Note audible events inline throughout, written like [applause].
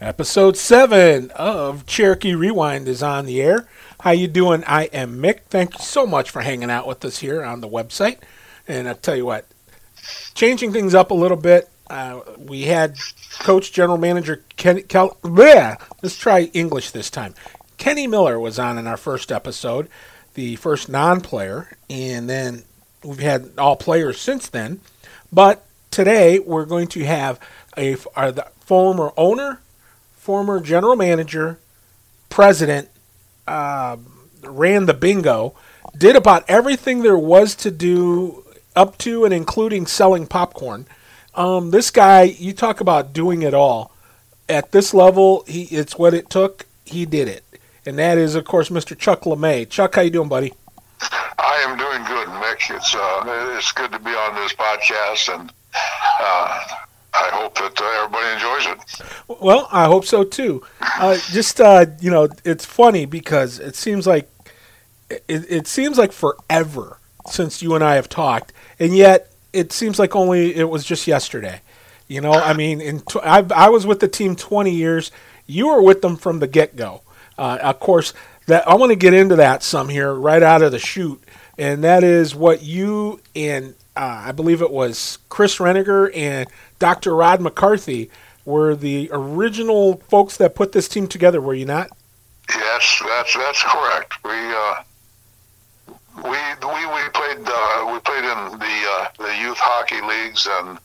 Episode seven of Cherokee Rewind is on the air. How you doing? I am Mick. Thank you so much for hanging out with us here on the website. And I'll tell you what, changing things up a little bit. Uh, we had Coach General Manager Kenny. Kel- bleh, let's try English this time. Kenny Miller was on in our first episode, the first non-player, and then we've had all players since then. But today we're going to have a our, the former owner, former general manager, president, uh, ran the bingo, did about everything there was to do up to and including selling popcorn. Um, this guy, you talk about doing it all. At this level, he it's what it took. He did it, and that is, of course, Mr. Chuck LeMay. Chuck, how you doing, buddy? I am doing good, Mick. It's uh, it's good to be on this podcast, and uh, I hope that uh, everybody enjoys it. Well, I hope so too. Uh, just uh, you know, it's funny because it seems like it, it seems like forever since you and I have talked, and yet it seems like only it was just yesterday. You know, I mean, in tw- I, I was with the team 20 years. You were with them from the get go. Uh, of course, that I want to get into that some here right out of the chute, and that is what you and uh, I believe it was Chris Reniger and Dr. Rod McCarthy were the original folks that put this team together. Were you not? Yes, that's that's correct. We uh, we we we played uh, we played in the uh, the youth hockey leagues, and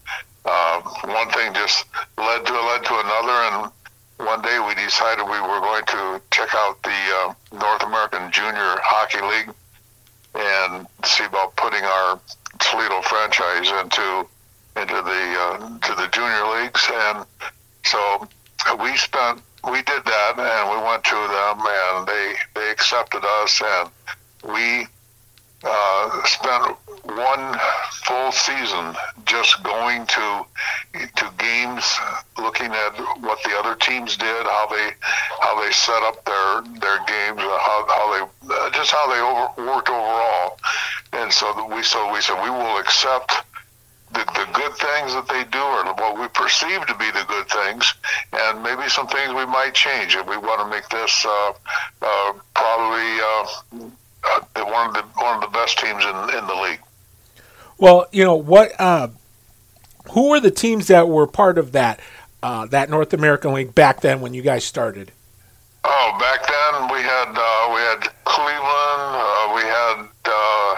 uh, one thing just led to led to another, and one day we decided we were going to check out the uh, North American Junior Hockey League and see about putting our Toledo franchise into into the uh, to the junior leagues, and so we spent we did that, and we went to them, and they they accepted us, and we uh, spent one full season just going to to games, looking at what the other teams did, how they how they set up their their games, how, how they uh, just how they over, worked overall, and so we so we said we will accept. The, the good things that they do or what we perceive to be the good things and maybe some things we might change if we want to make this uh, uh, probably uh, uh, one of the one of the best teams in in the league. Well, you know what? Uh, who were the teams that were part of that uh, that North American League back then when you guys started? Oh, back then we had uh, we had Cleveland, uh, we had uh,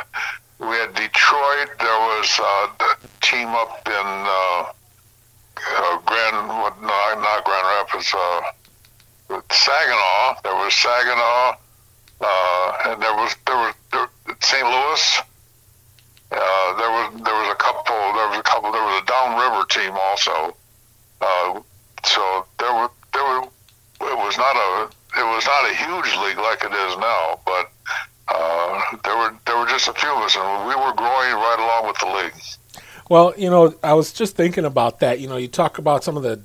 we had Detroit. There was uh, team up in uh, uh, Grand, what, no, not Grand Rapids, uh, Saginaw. There was Saginaw, uh, and there was there was there, St. Louis. Uh, there was there was a couple. There was a couple. There was a downriver team also. Uh, so there were there were. It was not a it was not a huge league like it is now, but uh, there were there were just a few of us, and we were growing right along with the league. Well, you know, I was just thinking about that. You know, you talk about some of the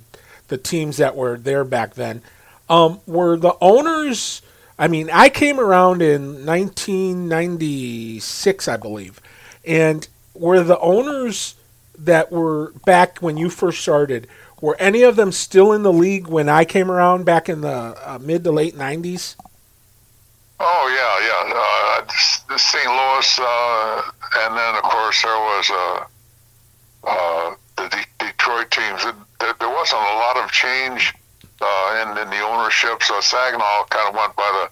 the teams that were there back then. Um, were the owners? I mean, I came around in 1996, I believe, and were the owners that were back when you first started? Were any of them still in the league when I came around back in the uh, mid to late 90s? Oh yeah, yeah. Uh, the St. Louis, uh, and then of course there was uh, uh, the De- Detroit teams. It, there, there wasn't a lot of change uh, in, in the ownership, so Saginaw kind of went by the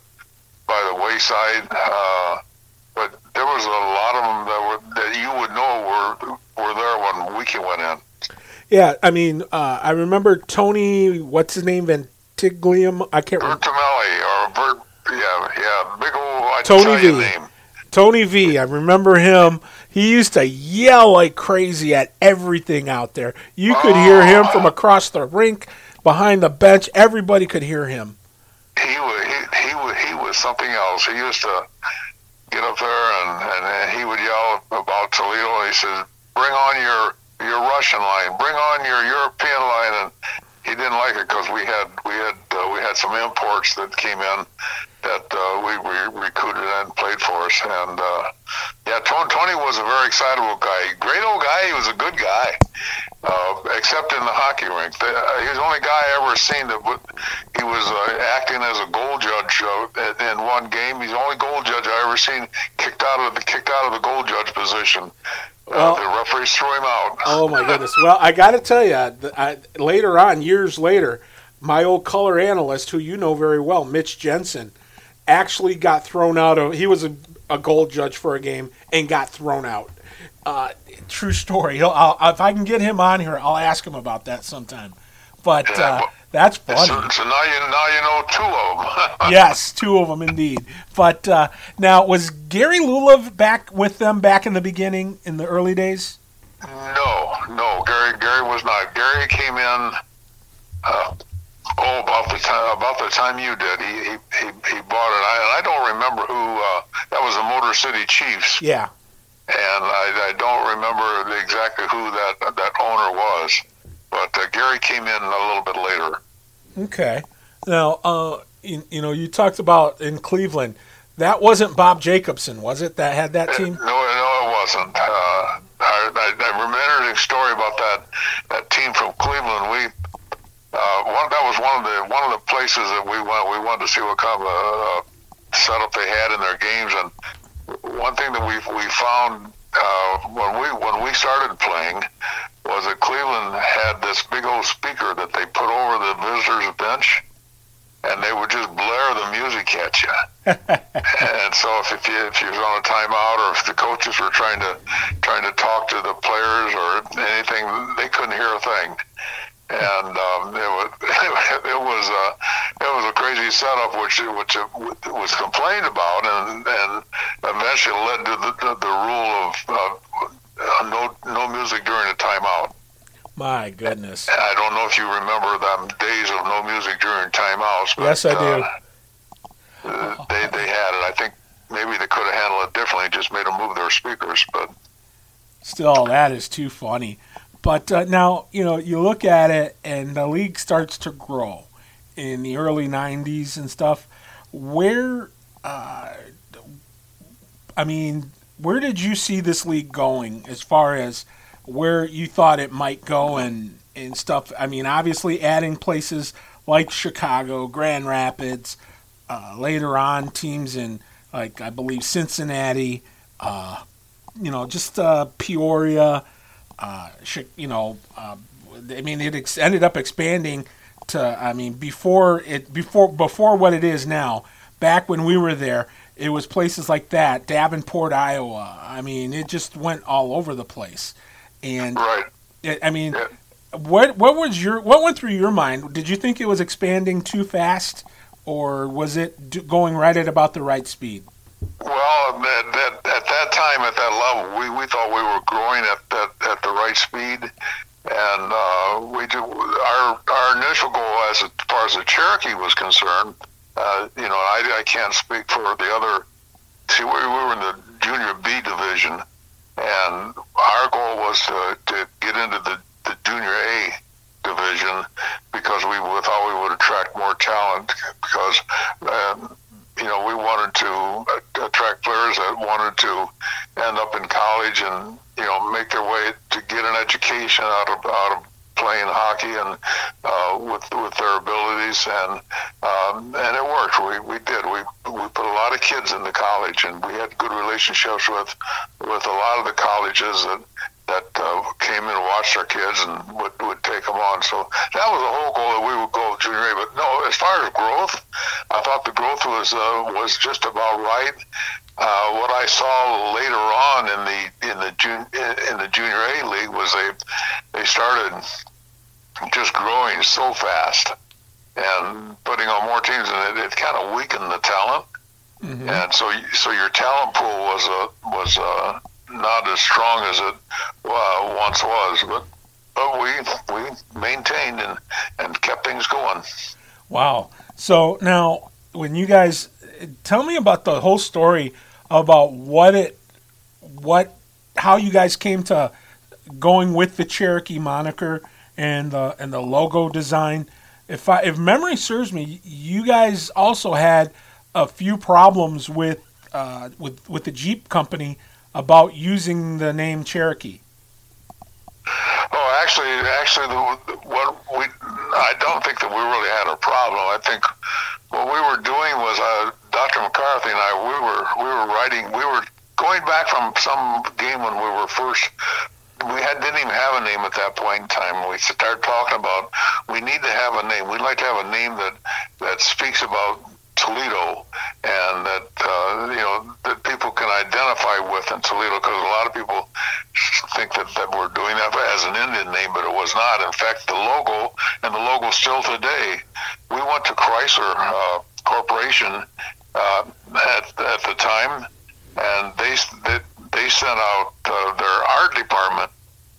by the wayside. Uh, but there was a lot of them that were that you would know were were there when Weekend went in. Yeah, I mean, uh, I remember Tony, what's his name, Ventiglium. I can't remember. Bertamelli or Bert, yeah, yeah, big old Tony V. name. Tony V. I remember him. He used to yell like crazy at everything out there. You could hear him from across the rink, behind the bench. Everybody could hear him. he was he, he was he was something else. He used to get up there and, and, he would yell about Toledo. He says, "Bring on your your Russian line. Bring on your European line." And he didn't like it because we had we had uh, we had some imports that came in that uh, we, we recruited and played for us. And uh, yeah, Tony, Tony was a very excitable guy. Great old guy. He was a good guy. uh, except in the hockey rink. The, uh, he's the only guy I ever seen that w- he was uh, acting as a goal judge uh, in one game. He's the only goal judge I ever seen kicked out of the kicked out of the goal judge position. Uh, the referees threw him out. oh my [laughs] goodness! Well, I got to tell you, I, later on, years later, my old color analyst, who you know very well, Mitch Jensen, actually got thrown out of. He was a, a goal judge for a game and got thrown out. Uh, true story. If I can get him on here, I'll ask him about that sometime. But uh, that's funny. So, so, now you now you know two of them. [laughs] yes, two of them indeed. But uh, now was Gary Lulev back with them back in the beginning in the early days? No, no. Gary Gary was not. Gary came in. Uh, oh, about the time about the time you did. He he he, he bought it. I, I don't remember who. Uh, that was the Motor City Chiefs. Yeah. And I, I don't remember exactly who that that owner was, but uh, Gary came in a little bit later. Okay. Now, uh, you, you know, you talked about in Cleveland. That wasn't Bob Jacobson, was it? That had that team? No, no, it wasn't. Uh, I, I, I remember a story about that that team from Cleveland. We uh, one that was one of the one of the places that we went. We wanted to see what kind of a, a setup they had in their games, and one thing that we we found uh, when we when we started playing was that Cleveland had this big old speaker that they put over the visitors' bench, and they would just blare the music at you. [laughs] and so if, if you if you was on a timeout or if the coaches were trying to trying to talk to the players or anything, they couldn't hear a thing and um, it was [laughs] it was a it was a crazy setup, which which was complained about, and and eventually led to the, the, the rule of uh, no no music during a timeout. My goodness! And I don't know if you remember them days of no music during timeouts. But, yes, I do. Uh, they they had it. I think maybe they could have handled it differently. Just made them move their speakers, but still, that is too funny. But uh, now, you know, you look at it and the league starts to grow in the early 90s and stuff. Where, uh, I mean, where did you see this league going as far as where you thought it might go and, and stuff? I mean, obviously adding places like Chicago, Grand Rapids, uh, later on teams in, like, I believe Cincinnati, uh, you know, just uh, Peoria uh, you know, uh, I mean, it ex- ended up expanding to. I mean, before it, before before what it is now. Back when we were there, it was places like that, Davenport, Iowa. I mean, it just went all over the place. And right. it, I mean, yeah. what what was your what went through your mind? Did you think it was expanding too fast, or was it going right at about the right speed? Well, at that, at that time, at that level, we, we thought we were growing at, at, at the right speed. And uh, we do our our initial goal, as far as the Cherokee was concerned, uh, you know, I, I can't speak for the other. See, we, we were in the junior B division, and our goal was to, to get into the, the junior A division because we thought we would attract more talent because um, you know, we wanted to attract players that wanted to end up in college and you know make their way to get an education out of out of playing hockey and uh, with with their abilities and um, and it worked. We we did. We we put a lot of kids into college and we had good relationships with with a lot of the colleges that that uh, came in and watched our kids and would, would take them on. So that was the whole goal that we would go junior A. But no, as far as growth, I thought the growth was uh, was just about right. Uh, what I saw later on in the in the jun- in the junior A league was they they started just growing so fast and putting on more teams, and it, it kind of weakened the talent. Mm-hmm. And so, so your talent pool was a was a not as strong as it uh, once was, but but we we maintained and and kept things going. Wow. So now, when you guys tell me about the whole story about what it what how you guys came to going with the Cherokee moniker and the and the logo design. If I if memory serves me, you guys also had a few problems with uh, with with the Jeep company about using the name Cherokee? Oh, actually, actually, the, what we I don't think that we really had a problem. I think what we were doing was uh, Dr. McCarthy and I we were we were writing we were going back from some game when we were first we had, didn't even have a name at that point in time. We started talking about we need to have a name. We'd like to have a name that that speaks about Toledo and that uh, you know that people can identify with in Toledo because a lot of people think that, that we're doing that as an Indian name, but it was not. In fact, the logo and the logo still today. We went to Chrysler uh, Corporation uh, at at the time, and they they, they sent out uh, their art department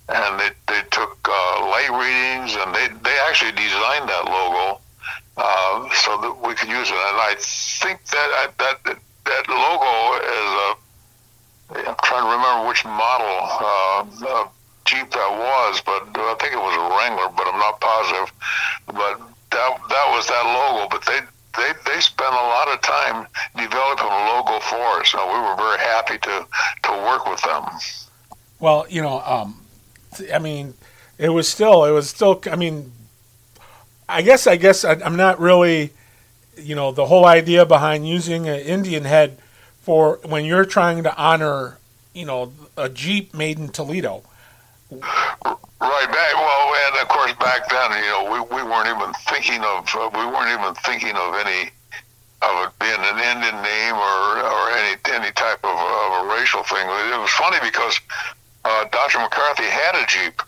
and they, they took uh, light readings and they, they actually designed that logo uh, so that we could use it. And I think that that that logo is a I'm trying to remember which model uh, Jeep that was, but I think it was a Wrangler, but I'm not positive. But that that was that logo. But they they they spent a lot of time developing a logo for us, so we were very happy to to work with them. Well, you know, um, I mean, it was still, it was still. I mean, I guess, I guess I, am not really, you know, the whole idea behind using an Indian head for when you're trying to honor, you know, a Jeep made in Toledo. Right back, well, and of course back then, you know, we, we weren't even thinking of uh, we weren't even thinking of any of it being an Indian name or or any any type of, of a racial thing. It was funny because uh, Dr. McCarthy had a Jeep,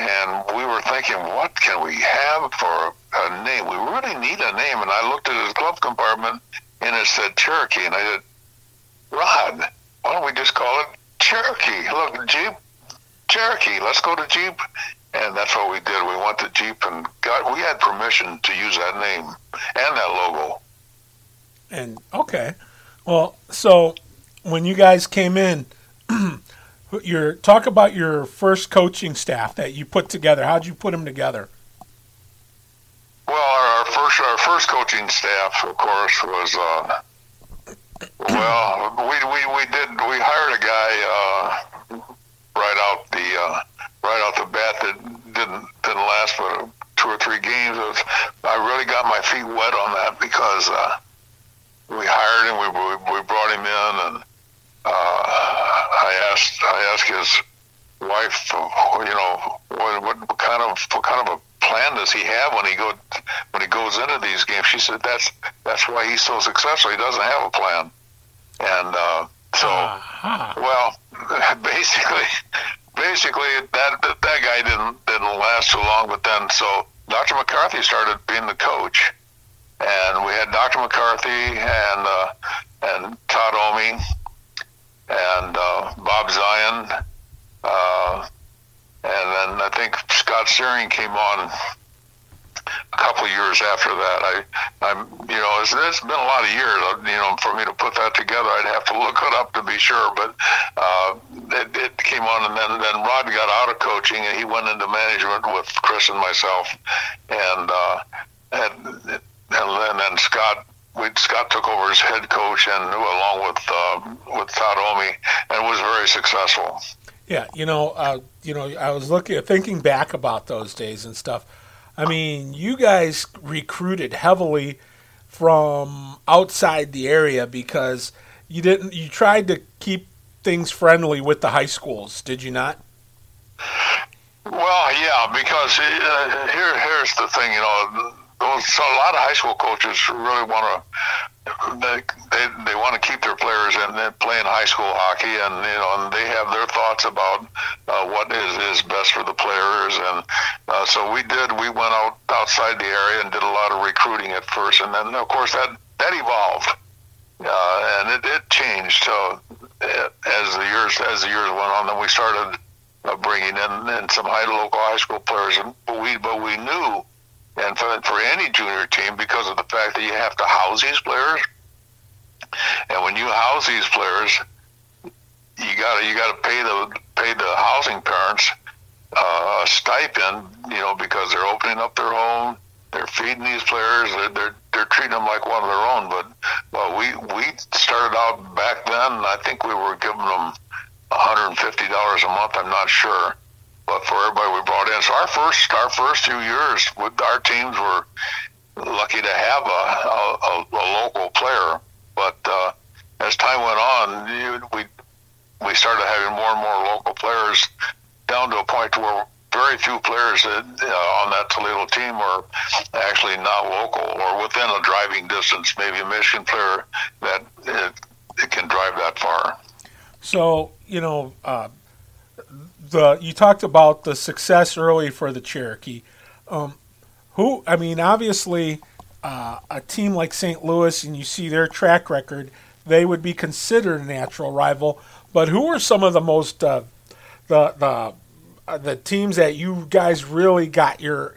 and we were thinking, what can we have for a name? We really need a name. And I looked at his glove compartment, and it said Cherokee. And I said, Rod, why don't we just call it Cherokee? Look, Jeep, Cherokee. Let's go to Jeep. And that's what we did. We went to Jeep and got. We had permission to use that name and that logo. And okay, well, so when you guys came in, [clears throat] your talk about your first coaching staff that you put together. How'd you put them together? Well, our, first our first coaching staff, of course, was uh, well, we, we, we did we hired a guy uh, right out the uh, right out the bat that didn't didn't last but two or three games. Was, I really got my feet wet on that because uh, we hired him, we, we we brought him in, and uh, I asked I asked his wife, you know, what, what kind of what kind of a plan does he have when he go when he goes into these games? She said that's that's why he's so successful. He doesn't have a plan, and uh, so uh-huh. well, [laughs] basically, basically that that guy didn't didn't last too long. But then so Dr. McCarthy started being the coach, and we had Dr. McCarthy and uh, and Todd Omi and uh, Bob Zion, uh, and then I think Scott Searing came on a couple years after that. I, I'm, you know, it's, it's been a lot of years, uh, you know, for me to put that together. I'd have to look it up to be sure, but uh, it, it came on, and then then Rod got out of coaching and he went into management with Chris and myself, and uh, and and then Scott we Scott took over as head coach and along with uh, with Todd Omi and was very successful. Yeah, you know, uh, you know, I was looking, thinking back about those days and stuff. I mean, you guys recruited heavily from outside the area because you didn't. You tried to keep things friendly with the high schools, did you not? Well, yeah, because uh, here, here's the thing. You know, so a lot of high school coaches really want to they they, they want to keep their players and playing high school hockey and you know and they have their thoughts about uh, what is is best for the players and uh, so we did we went out outside the area and did a lot of recruiting at first and then of course that that evolved. Uh, and it, it changed so uh, as the years as the years went on then we started uh, bringing in, in some high local high school players and we but we knew and for, for any junior team because of the fact that you have to house these players. And when you house these players, you got you got to pay the pay the housing parents uh, a stipend, you know, because they're opening up their home, they're feeding these players, they're they're, they're treating them like one of their own. But well, we we started out back then. I think we were giving them $150 a month. I'm not sure but for everybody we brought in. So our first our first few years our teams were lucky to have a, a, a local player, but uh, as time went on, we we started having more and more local players down to a point where very few players that, uh, on that Toledo team are actually not local or within a driving distance. Maybe a Michigan player that it, it can drive that far. So you know, uh, the you talked about the success early for the Cherokee. Um, who I mean, obviously, uh, a team like St. Louis, and you see their track record, they would be considered a natural rival. But who are some of the most uh, the the uh, the teams that you guys really got your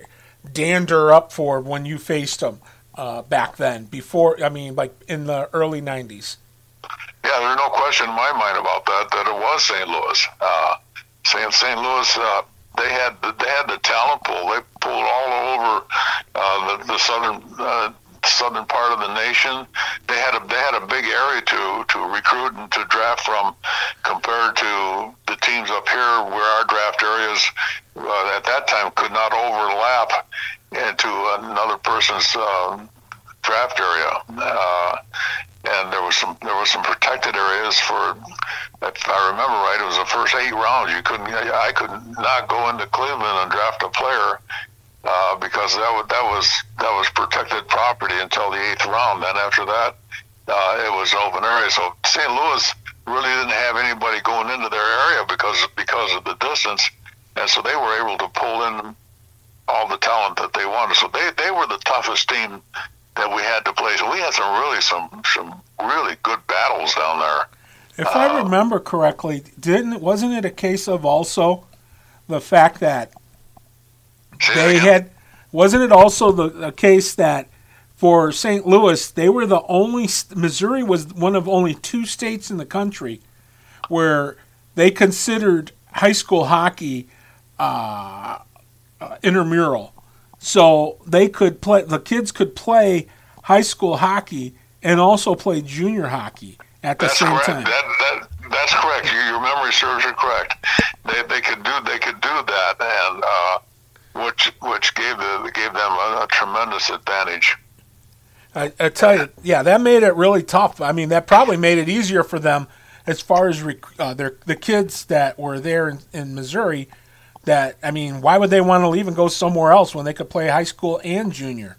dander up for when you faced them uh, back then? Before I mean, like in the early '90s. Yeah, there's no question in my mind about that. That it was St. Louis. Uh, St. St. Louis, uh, they had they had the talent pool. They pulled all over uh, the, the southern uh, southern part of the nation. They had a they had a big area to to recruit and to draft from, compared to the teams up here where our draft areas uh, at that time could not overlap into another person's uh, draft area. Uh, and there was some there was some protected areas for if I remember right it was the first eight rounds you couldn't I could not go into Cleveland and draft a player uh, because that was that was that was protected property until the eighth round. Then after that, uh, it was open area. So St. Louis really didn't have anybody going into their area because because of the distance, and so they were able to pull in all the talent that they wanted. So they they were the toughest team that we had to play. So we had some really some some really good battles down there. If uh, I remember correctly, didn't wasn't it a case of also the fact that they had wasn't it also the, the case that for St. Louis they were the only Missouri was one of only two states in the country where they considered high school hockey uh, uh, intramural, so they could play the kids could play high school hockey and also play junior hockey at the that's same correct. time. That, that, that's correct. Your, your memory serves you correct. They, they could do they could do that, and uh, which which gave the gave them a, a tremendous advantage. I, I, tell you, yeah, that made it really tough. I mean, that probably made it easier for them as far as rec- uh, their the kids that were there in, in, Missouri. That I mean, why would they want to leave and go somewhere else when they could play high school and junior?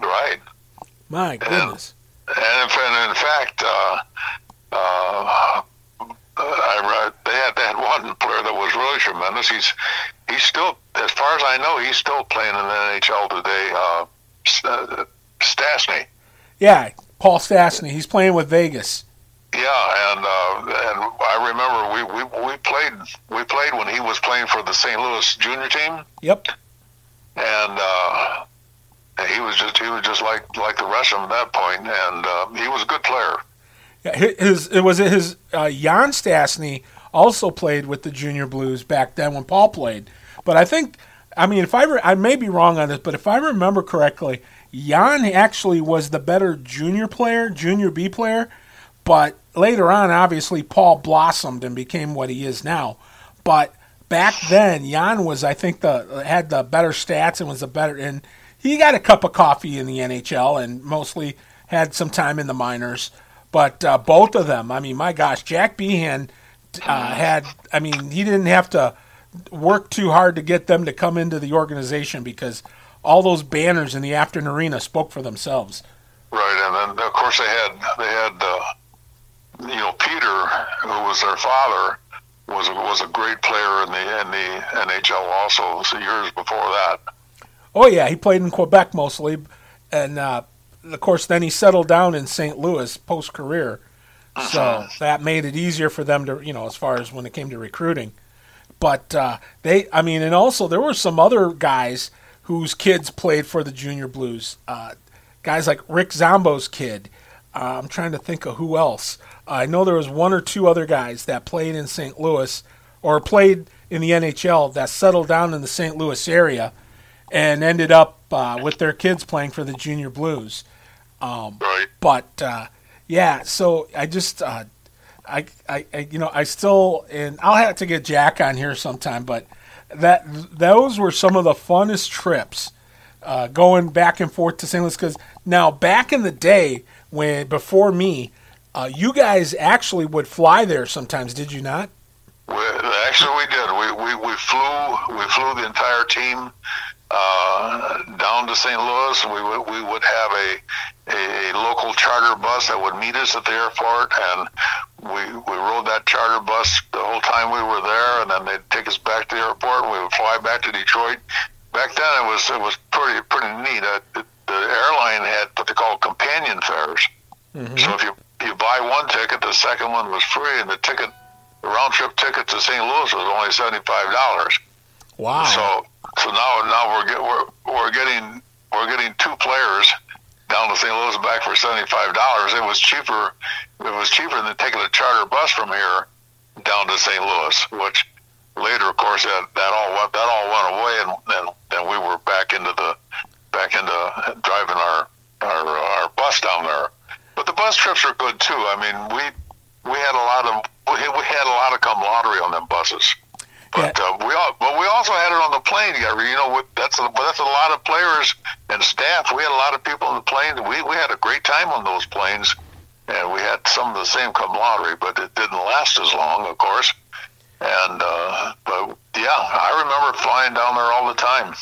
Right. My goodness. And, and in, in fact, uh, uh, I they had they had one player that was really tremendous. He's he's still, as far as I know, he's still playing in the NHL today. Uh, uh, Stastny. Yeah, Paul Stastny. He's playing with Vegas. Yeah, and uh, and I remember we, we, we played we played when he was playing for the St. Louis junior team. Yep. And uh, he was just he was just like like the rest of them at that point, and uh, he was a good player. Yeah, his it was his uh, Jan Stastny also played with the Junior Blues back then when Paul played. But I think, I mean, if I re- I may be wrong on this, but if I remember correctly, Jan actually was the better junior player, junior B player. But later on, obviously, Paul blossomed and became what he is now. But back then, Jan was, I think, the had the better stats and was the better. And he got a cup of coffee in the NHL and mostly had some time in the minors. But uh, both of them, I mean, my gosh, Jack Behan uh, had, I mean, he didn't have to work too hard to get them to come into the organization because all those banners in the Affton Arena spoke for themselves. Right, and then of course they had they had uh, you know Peter, who was their father, was a, was a great player in the in the NHL also. So years before that. Oh yeah, he played in Quebec mostly, and uh, of course then he settled down in St. Louis post career. So uh-huh. that made it easier for them to, you know, as far as when it came to recruiting. But uh, they, I mean, and also there were some other guys whose kids played for the Junior Blues. Uh, guys like Rick Zombo's kid. Uh, I'm trying to think of who else. I know there was one or two other guys that played in St. Louis or played in the NHL that settled down in the St. Louis area and ended up uh, with their kids playing for the Junior Blues. Um, right. But uh, yeah, so I just, uh, I, I, I, you know, I still, and I'll have to get Jack on here sometime, but that those were some of the funnest trips uh, going back and forth to St. Louis. Because now, back in the day, when before me, uh, you guys actually would fly there sometimes, did you not? We, actually, we did. We, we, we flew we flew the entire team uh, down to St. Louis. We would we would have a, a local charter bus that would meet us at the airport, and we we rode that charter bus the whole time we were there, and then they'd take us back to the airport, and we would fly back to Detroit. Back then, it was it was pretty pretty neat. Uh, the, the airline had what they call companion fares. Mm-hmm. So if you you buy one ticket, the second one was free, and the ticket the round trip ticket to St. Louis was only seventy five dollars. Wow. So so now now we're get, we're we're getting we're getting two players down to St. Louis back for seventy five dollars. It was cheaper. It was cheaper than taking a charter bus from here down to St. Louis, which later, of course, that, that all went that all went away, and then then we were back into the back into driving our our our bus down there. But the bus trips are good too. I mean, we we had a lot of we, had a lot of camaraderie on them buses. But yeah. uh, we all, but we also had it on the plane. You know, that's a, that's a lot of players and staff. We had a lot of people on the plane. We we had a great time on those planes, and we had some of the same camaraderie. But it didn't last as long, of course. And uh, but yeah, I remember flying down there all the time.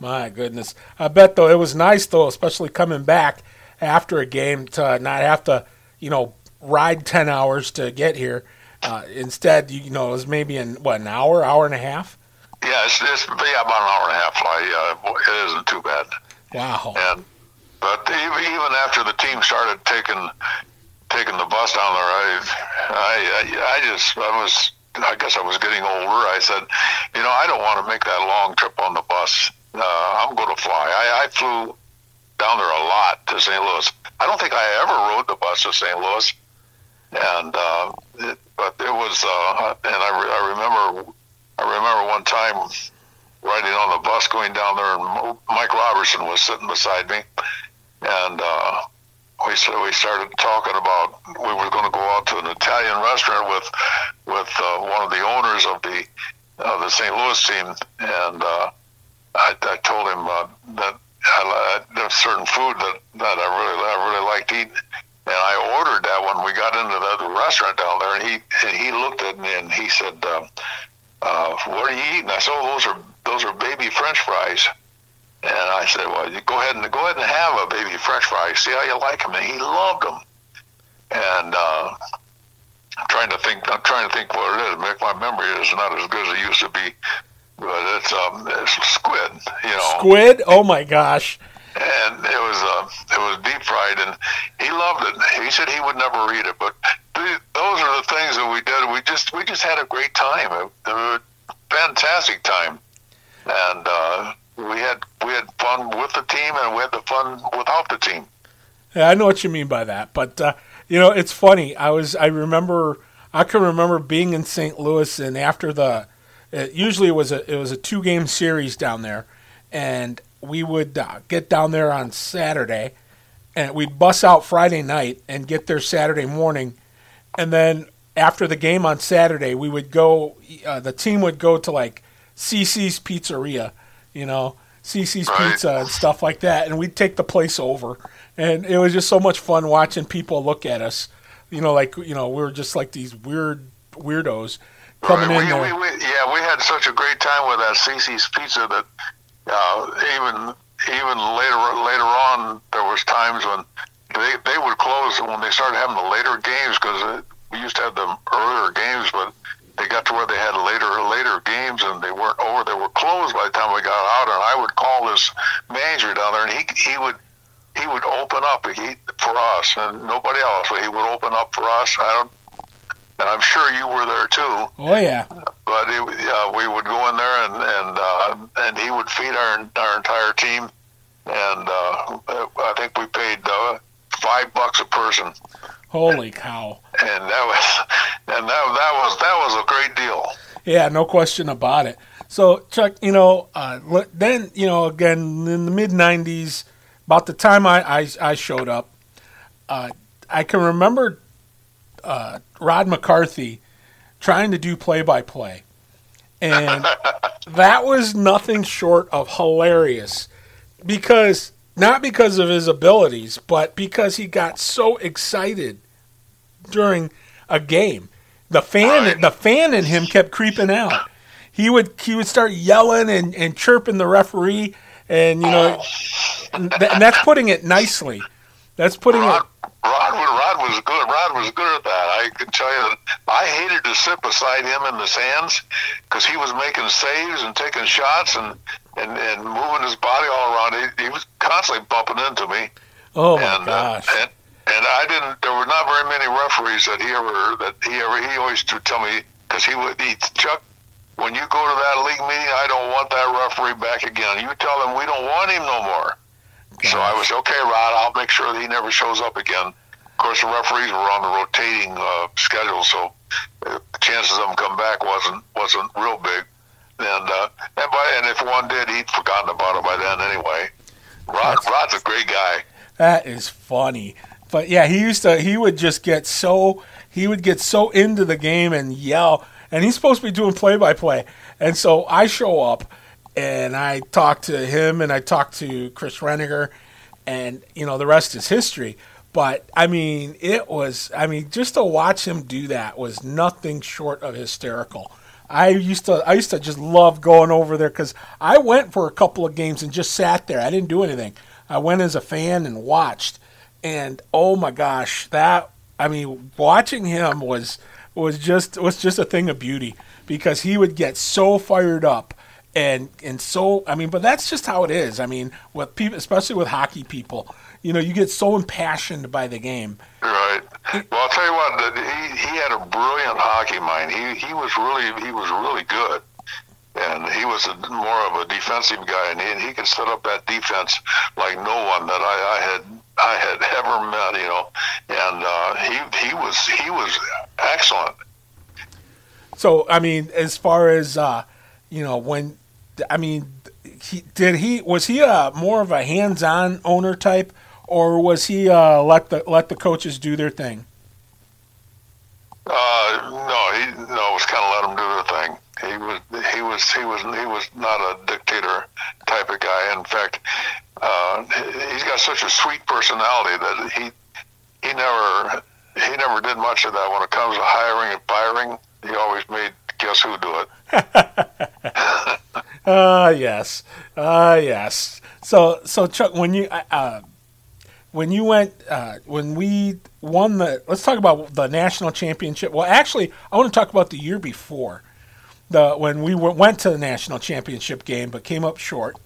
My goodness, I bet though it was nice though, especially coming back after a game to not have to, you know, ride ten hours to get here uh, instead, you know, it was maybe in what an hour, hour and a half. Yeah, it's, it's yeah, about an hour and a half flight. Uh, it isn't too bad. Wow. And but even, even after the team started taking taking the bus down there, I I I just I was I guess I was getting older. I said, you know, I don't want to make that long trip on the bus. Uh, I'm going to fly. I, I flew down there a lot to St. Louis. I don't think I ever rode the bus to St. Louis, and uh, it, but it was, uh, and I, re- I remember, I remember one time riding on the bus going down there, and Mike Robertson was sitting beside me, and uh, we we started talking about we were going to go out to an Italian restaurant with with uh, one of the owners of the of the St. Louis team, and uh, I, I told him uh, that I, there's certain food that that I really I really liked eating and I ordered that when we got into the, restaurant down there, and he and he looked at me and he said, uh, uh, "What are you eating?" I said, "Oh, those are those are baby French fries." And I said, "Well, you go ahead and go ahead and have a baby French fry. See how you like them." And he loved them. And uh, I'm trying to think. I'm trying to think what it is. My memory is not as good as it used to be, but it's um, it's squid. You know, squid. Oh my gosh! and it was uh, it was deep fried, and he loved it. He said he would never eat it, but th- those are the things that we did. We just we just had a great time, a, a fantastic time, and uh, we had we had fun with the team, and we had the fun without the team. Yeah, I know what you mean by that, but uh, you know it's funny. I was I remember I can remember being in St. Louis, and after the it usually it was a it was a two game series down there, and we would uh, get down there on Saturday, and we'd bus out Friday night and get there Saturday morning, and then after the game on Saturday, we would go. Uh, the team would go to like CC's Pizzeria, you know, CC's right. Pizza and stuff like that, and we'd take the place over, and it was just so much fun watching people look at us, you know, like you know we were just like these weird weirdos coming right. in we, there. We, we, yeah, we had such a great time with that CC's Pizza that uh, even even later later on, there was times when they they would close when they started having the later games because we used to have the earlier games, but they got to where they had later later games and they weren't over. They were closed by the time we got out, and I would call this manager down there, and he he would he would open up he, for us and nobody else. He would open up for us. I don't and I'm sure you were there too. Oh yeah. But it, uh, we would go in there and and uh, and he would feed our our entire team, and uh, I think we paid uh, five bucks a person. Holy cow! And that was and that that was that was a great deal. Yeah, no question about it. So Chuck, you know, uh, then you know, again in the mid '90s, about the time I I, I showed up, uh, I can remember uh, Rod McCarthy trying to do play by play. and [laughs] that was nothing short of hilarious because not because of his abilities, but because he got so excited during a game. The fan, the fan in him kept creeping out. He would he would start yelling and, and chirping the referee, and you know, and, th- and that's putting it nicely. That's putting it. Rod, Rod, was- Rod was good. Rod was good at that. I can tell you that I hated to sit beside him in the stands because he was making saves and taking shots and, and, and moving his body all around. He, he was constantly bumping into me. Oh my and, uh, gosh! and and I didn't. There were not very many referees that he ever that he ever he always would tell me because he would he Chuck. When you go to that league meeting, I don't want that referee back again. You tell him we don't want him no more. So I was okay, Rod. I'll make sure that he never shows up again. Of course, the referees were on the rotating uh, schedule, so uh, the chances of him come back wasn't wasn't real big. And uh, and by and if one did, he'd forgotten about it by then anyway. Rod, That's- Rod's a great guy. That is funny. But yeah, he used to he would just get so he would get so into the game and yell and he's supposed to be doing play by play. And so I show up and I talked to him and I talked to Chris Reniger and you know the rest is history. But I mean, it was I mean, just to watch him do that was nothing short of hysterical. I used to I used to just love going over there cuz I went for a couple of games and just sat there. I didn't do anything. I went as a fan and watched and oh my gosh, that I mean, watching him was was just was just a thing of beauty because he would get so fired up and and so I mean, but that's just how it is. I mean, with people, especially with hockey people, you know, you get so impassioned by the game. Right. Well, I'll tell you what. He he had a brilliant hockey mind. He he was really he was really good, and he was a, more of a defensive guy, and he, and he could set up that defense like no one that I, I had I had [laughs] ever met. You know, and uh, he he was he was excellent. So I mean, as far as uh, you know, when I mean, he, did he was he a more of a hands-on owner type, or was he uh, let the let the coaches do their thing? Uh, no, he no, it was kind of let him do their thing. He was he was he was he was not a dictator type of guy. In fact, uh, he- he's got such a sweet personality that he he never he never did much of that when it comes to hiring and firing. He always made guess who do it. [laughs] Ah, yes. Ah, yes. So, so Chuck, when you uh, uh, when you went uh, when we won the let's talk about the national championship. Well, actually, I want to talk about the year before the when we went to the national championship game, but came up short,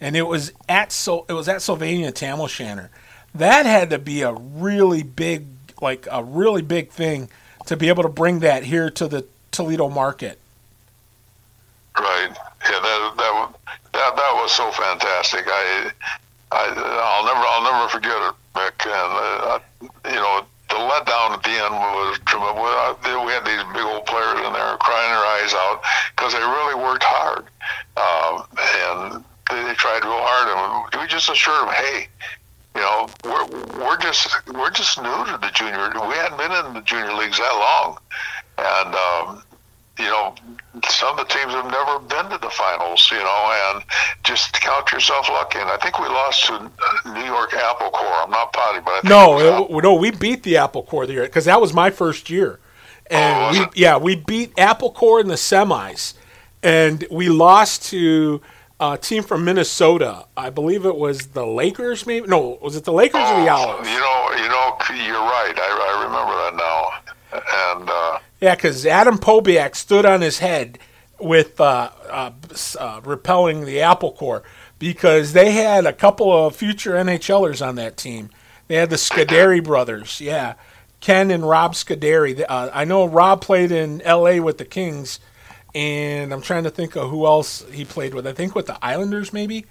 and it was at so it was at Sylvania Tam O'Shanter. That had to be a really big, like a really big thing to be able to bring that here to the Toledo market. Right. Yeah. That that wa- that that was so fantastic. I I I'll never I'll never forget it, Mick. And uh, you know the letdown at the end was tremendous. We had these big old players in there crying their eyes out because they really worked hard, um, and they, they tried real hard. And we just assured them, hey. You know, we're we're just we're just new to the junior. We hadn't been in the junior leagues that long, and um, you know, some of the teams have never been to the finals, you know, and just count yourself lucky. And I think we lost to New York Apple Core. I'm not positive, but I think No, it no, we beat the Apple Core the year because that was my first year, and Oh, we yeah we beat Apple Core in the semis, and we lost to a team from Minnesota. I believe it was the Lakers. Maybe no, was it the Lakers or the Oh, Owls? You know, you know, you're right. I, I remember that now. And uh, Yeah, because Adam Pobiak stood on his head with uh, uh, uh, repelling the Apple Core because they had a couple of future NHLers on that team. They had the Scuderi brothers, yeah, Ken and Rob Scuderi. Uh, I know Rob played in L.A. with the Kings, and I'm trying to think of who else he played with. I think with the Islanders, maybe,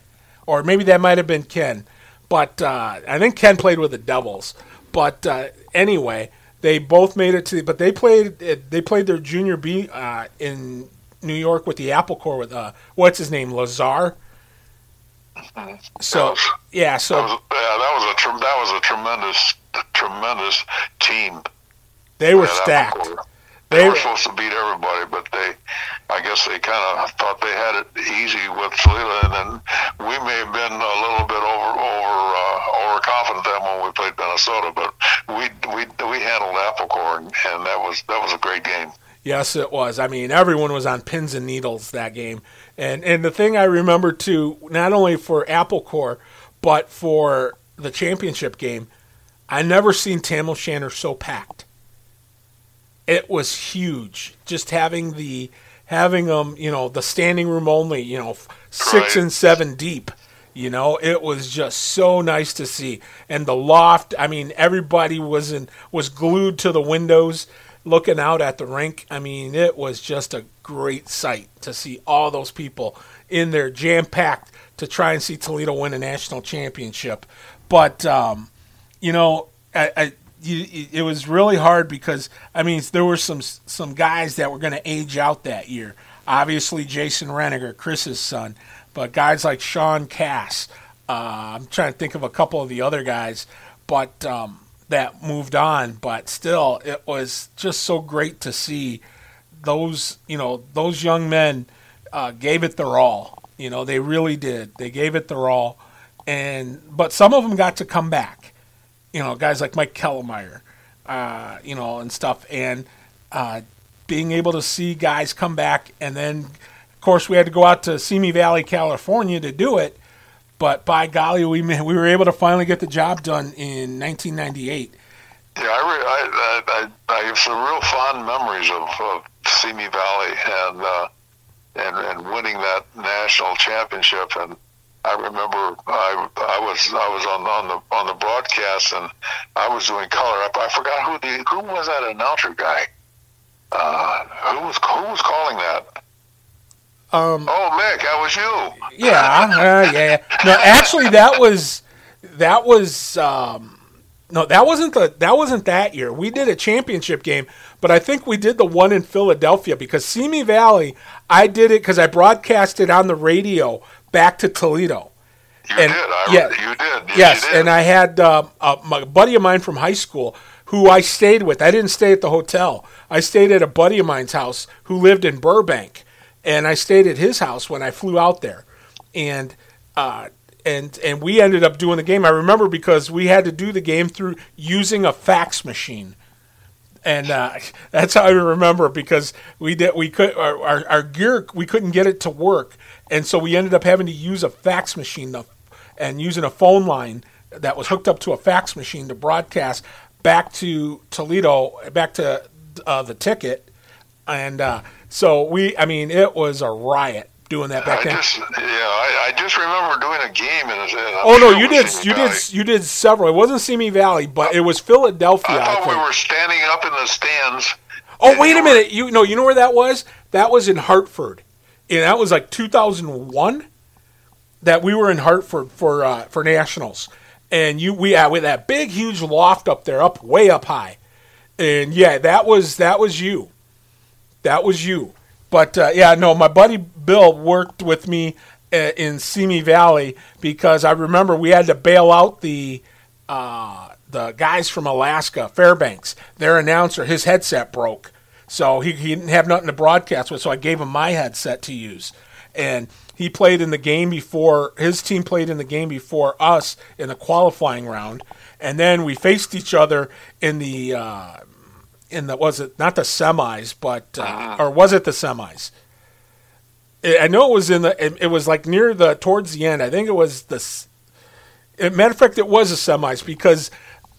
or maybe that might have been Ken. But uh, I think Ken played with the Devils. But uh, anyway, they both made it to. But they played. They played their junior B uh, in New York with the Apple Core with uh, what's his name, Lazar. So yeah, that so was, yeah, that was a that was a tremendous, tremendous team. they were that Apple stacked. Core. They, they were supposed to beat everybody, but they, I guess they kind of thought they had it easy with Toledo, and then we may have been a little bit over over uh, overconfident then when we played Minnesota, but we we we handled Applecore, and, and that was that was a great game. Yes, it was. I mean, everyone was on pins and needles that game, and and the thing I remember too, not only for Applecore, but for the championship game, I never seen Tam O'Shanter so packed. It was huge, just having the having them, you know, the standing room only, you know, six right. and seven deep. You know, it was just so nice to see. And the loft, I mean, everybody was in was glued to the windows looking out at the rink. I mean, it was just a great sight to see all those people in there jam packed to try and see Toledo win a national championship. But um, you know, I, I you, it was really hard because I mean there were some some guys that were going to age out that year. Obviously, Jason Reniger, Chris's son, but guys like Sean Cass. Uh, I'm trying to think of a couple of the other guys, but um, that moved on. But still, it was just so great to see those you know those young men uh, gave it their all. You know, they really did. They gave it their all, and but some of them got to come back you know, guys like Mike Kellemeyer, uh, you know, and stuff, and uh, being able to see guys come back, and then, of course, we had to go out to Simi Valley, California, to do it. But by golly, we we were able to finally get the job done in 1998. Yeah, I, I, I, I have some real fond memories of, of Simi Valley and uh, and and winning that national championship and I remember I, I was I was on on the on the broadcast and I was doing color. up. I forgot who the who was that announcer guy. Uh, who was who was calling that? Um, oh, Mick, that was you. Yeah, uh, yeah. No, actually, that was that was um, no, that wasn't the that wasn't that year. We did a championship game, but I think we did the one in Philadelphia because Simi Valley. I did it because I broadcasted on the radio back to Toledo. You and, did. I, yeah, you did. Yes, you did. and I had uh, a, buddy of mine from high school who I stayed with. I didn't stay at the hotel. I stayed at a buddy of mine's house who lived in Burbank, and I stayed at his house when I flew out there, and uh, and and we ended up doing the game. I remember because we had to do the game through using a fax machine and uh, [laughs] that's how I remember because we did we could our, our, our, gear we couldn't get it to work, and so we ended up having to use a fax machine and using a phone line that was hooked up to a fax machine to broadcast back to Toledo, back to uh, the ticket, and uh, so we I mean it was a riot doing that back I then. Just, yeah, I, I, just remember doing a game in. A, oh no, you did, you Valley. did, you did several. It wasn't Simi Valley, but it was Philadelphia. I thought I we were standing up in the stands. Oh wait a minute, you know, you know where that was? That was in Hartford, and that was like 2001. That we were in Hartford for uh, for nationals, and you we had with that big huge loft up there, up way up high, and yeah, that was that was you. That was you but uh, yeah, no, my buddy Bill worked with me uh, in Simi Valley because I remember we had to bail out the uh, the guys from Alaska, Fairbanks. Their announcer, his headset broke, so he, he didn't have nothing to broadcast with. So I gave him my headset to use, and he played in the game before his team played in the game before us in the qualifying round, and then we faced each other in the uh, in the was it not the semis, but uh, uh-huh. or was it the semis? I know it was in the. It, it, was like near the towards the end. I think it was the. matter of fact, it was the semis because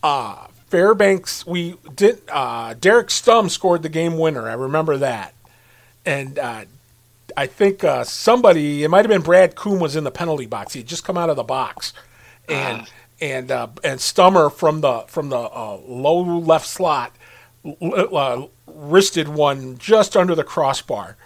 uh, Fairbanks. We did. Uh, Derek Stum scored the game winner. I remember that, and uh, I think uh, somebody. It might have been Brad Coombe was in the penalty box. He had just come out of the box, and uh-huh. and uh, and Stummer from the from the uh, low left slot uh, wristed one just under the crossbar,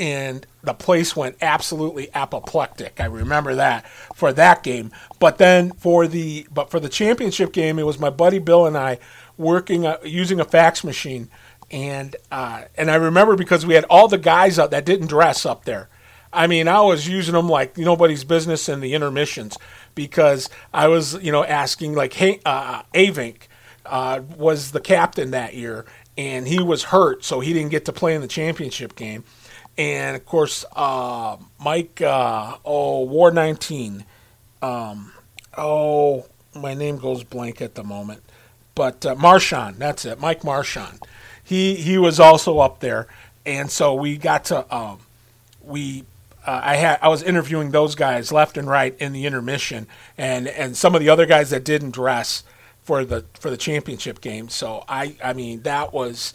and the place went absolutely apoplectic. I remember that for that game. But then for the but for the championship game, it was my buddy Bill and I working uh, using a fax machine, and uh, and I remember because we had all the guys out that didn't dress up there. I mean, I was using them like nobody's business in the intermissions because I was, you know, asking like, hey, uh, Avink, uh, was the captain that year, and he was hurt, so he didn't get to play in the championship game. And of course, uh, Mike, uh, oh, War 19. Um, oh, my name goes blank at the moment. But uh, Marchand, that's it, Mike Marchand. He, he was also up there. And so we got to, um, we uh, I had I was interviewing those guys left and right in the intermission, and and some of the other guys that didn't dress for the for the championship game. So I I mean that was,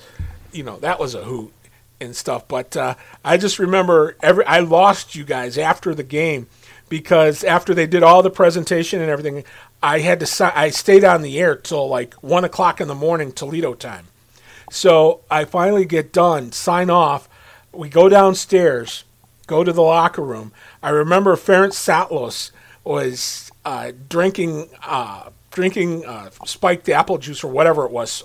you know, that was a hoot and stuff. But uh, I just remember every I lost you guys after the game because after they did all the presentation and everything, I had to I stayed on the air till like one o'clock in the morning Toledo time. So I finally get done, sign off. We go downstairs go to the locker room. I remember Ferenc Satlos was uh, drinking uh, drinking uh, spiked apple juice or whatever it was.